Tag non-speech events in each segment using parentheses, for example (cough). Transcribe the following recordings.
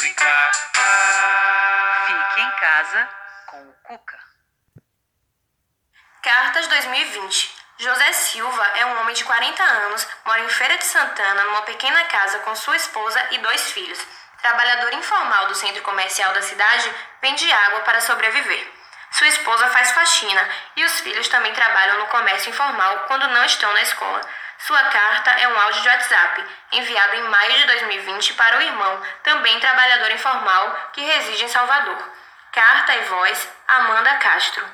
explicar. Fique em casa com o Cuca. Cartas 2020. José Silva é um homem de 40 anos, mora em Feira de Santana, numa pequena casa com sua esposa e dois filhos. Trabalhador informal do centro comercial da cidade, vende água para sobreviver. Sua esposa faz faxina e os filhos também trabalham no comércio informal quando não estão na escola. Sua carta é um áudio de WhatsApp, enviado em maio de 2020 para o irmão, também trabalhador informal, que reside em Salvador. Carta e voz, Amanda Castro.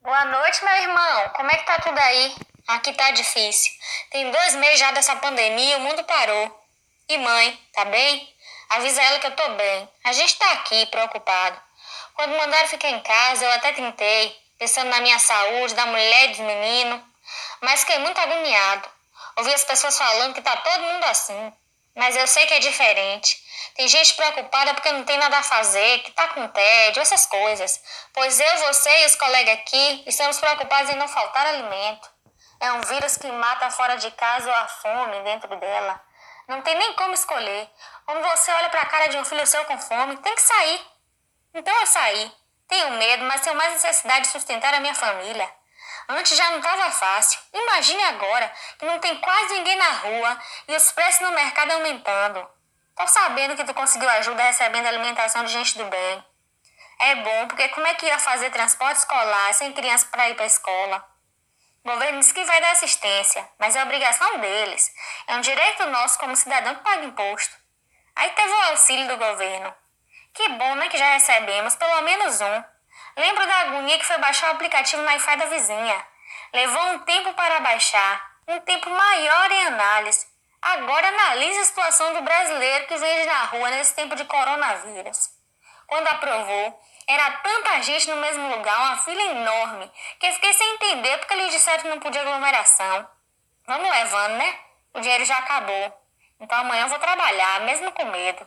Boa noite, meu irmão. Como é que tá tudo aí? Aqui tá difícil. Tem dois meses já dessa pandemia o mundo parou. E mãe, tá bem? Avisa ela que eu tô bem. A gente tá aqui, preocupado. Quando mandaram ficar em casa, eu até tentei, pensando na minha saúde, da mulher e dos meninos. Mas fiquei muito agoniado. Ouvi as pessoas falando que tá todo mundo assim. Mas eu sei que é diferente. Tem gente preocupada porque não tem nada a fazer, que tá com tédio, essas coisas. Pois eu, você e os colegas aqui estamos preocupados em não faltar alimento. É um vírus que mata fora de casa ou a fome dentro dela. Não tem nem como escolher. Quando você olha para a cara de um filho seu com fome, tem que sair. Então eu saí. Tenho medo, mas tenho mais necessidade de sustentar a minha família. Antes já não estava fácil. Imagine agora que não tem quase ninguém na rua e os preços no mercado aumentando. Tô sabendo que tu conseguiu ajuda recebendo alimentação de gente do bem. É bom, porque como é que ia fazer transporte escolar sem criança para ir para a escola? Governo diz que vai dar assistência, mas é obrigação deles. É um direito nosso como cidadão que paga imposto. Aí teve o auxílio do governo. Que bom, né, que já recebemos pelo menos um. Lembro da agonia que foi baixar o aplicativo no Wi-Fi da vizinha. Levou um tempo para baixar, um tempo maior em análise. Agora analise a situação do brasileiro que vende na rua nesse tempo de coronavírus. Quando aprovou, era tanta gente no mesmo lugar, uma fila enorme, que eu fiquei sem entender porque eles disseram que não podia aglomeração. Vamos levando, né? O dinheiro já acabou. Então amanhã eu vou trabalhar, mesmo com medo.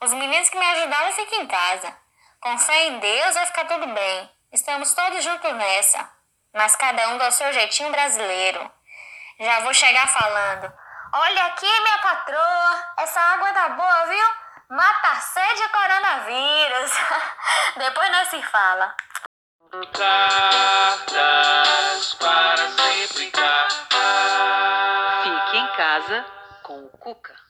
Os meninos que me ajudaram ficam em casa. Com fé em Deus vai ficar tudo bem. Estamos todos juntos nessa. Mas cada um dá o seu jeitinho brasileiro. Já vou chegar falando. Olha aqui, minha patroa. Essa água tá boa, viu? Mata a sede e coronavírus. (laughs) Depois nós se fala. Cartas para se explicar. Fique em casa com o Cuca.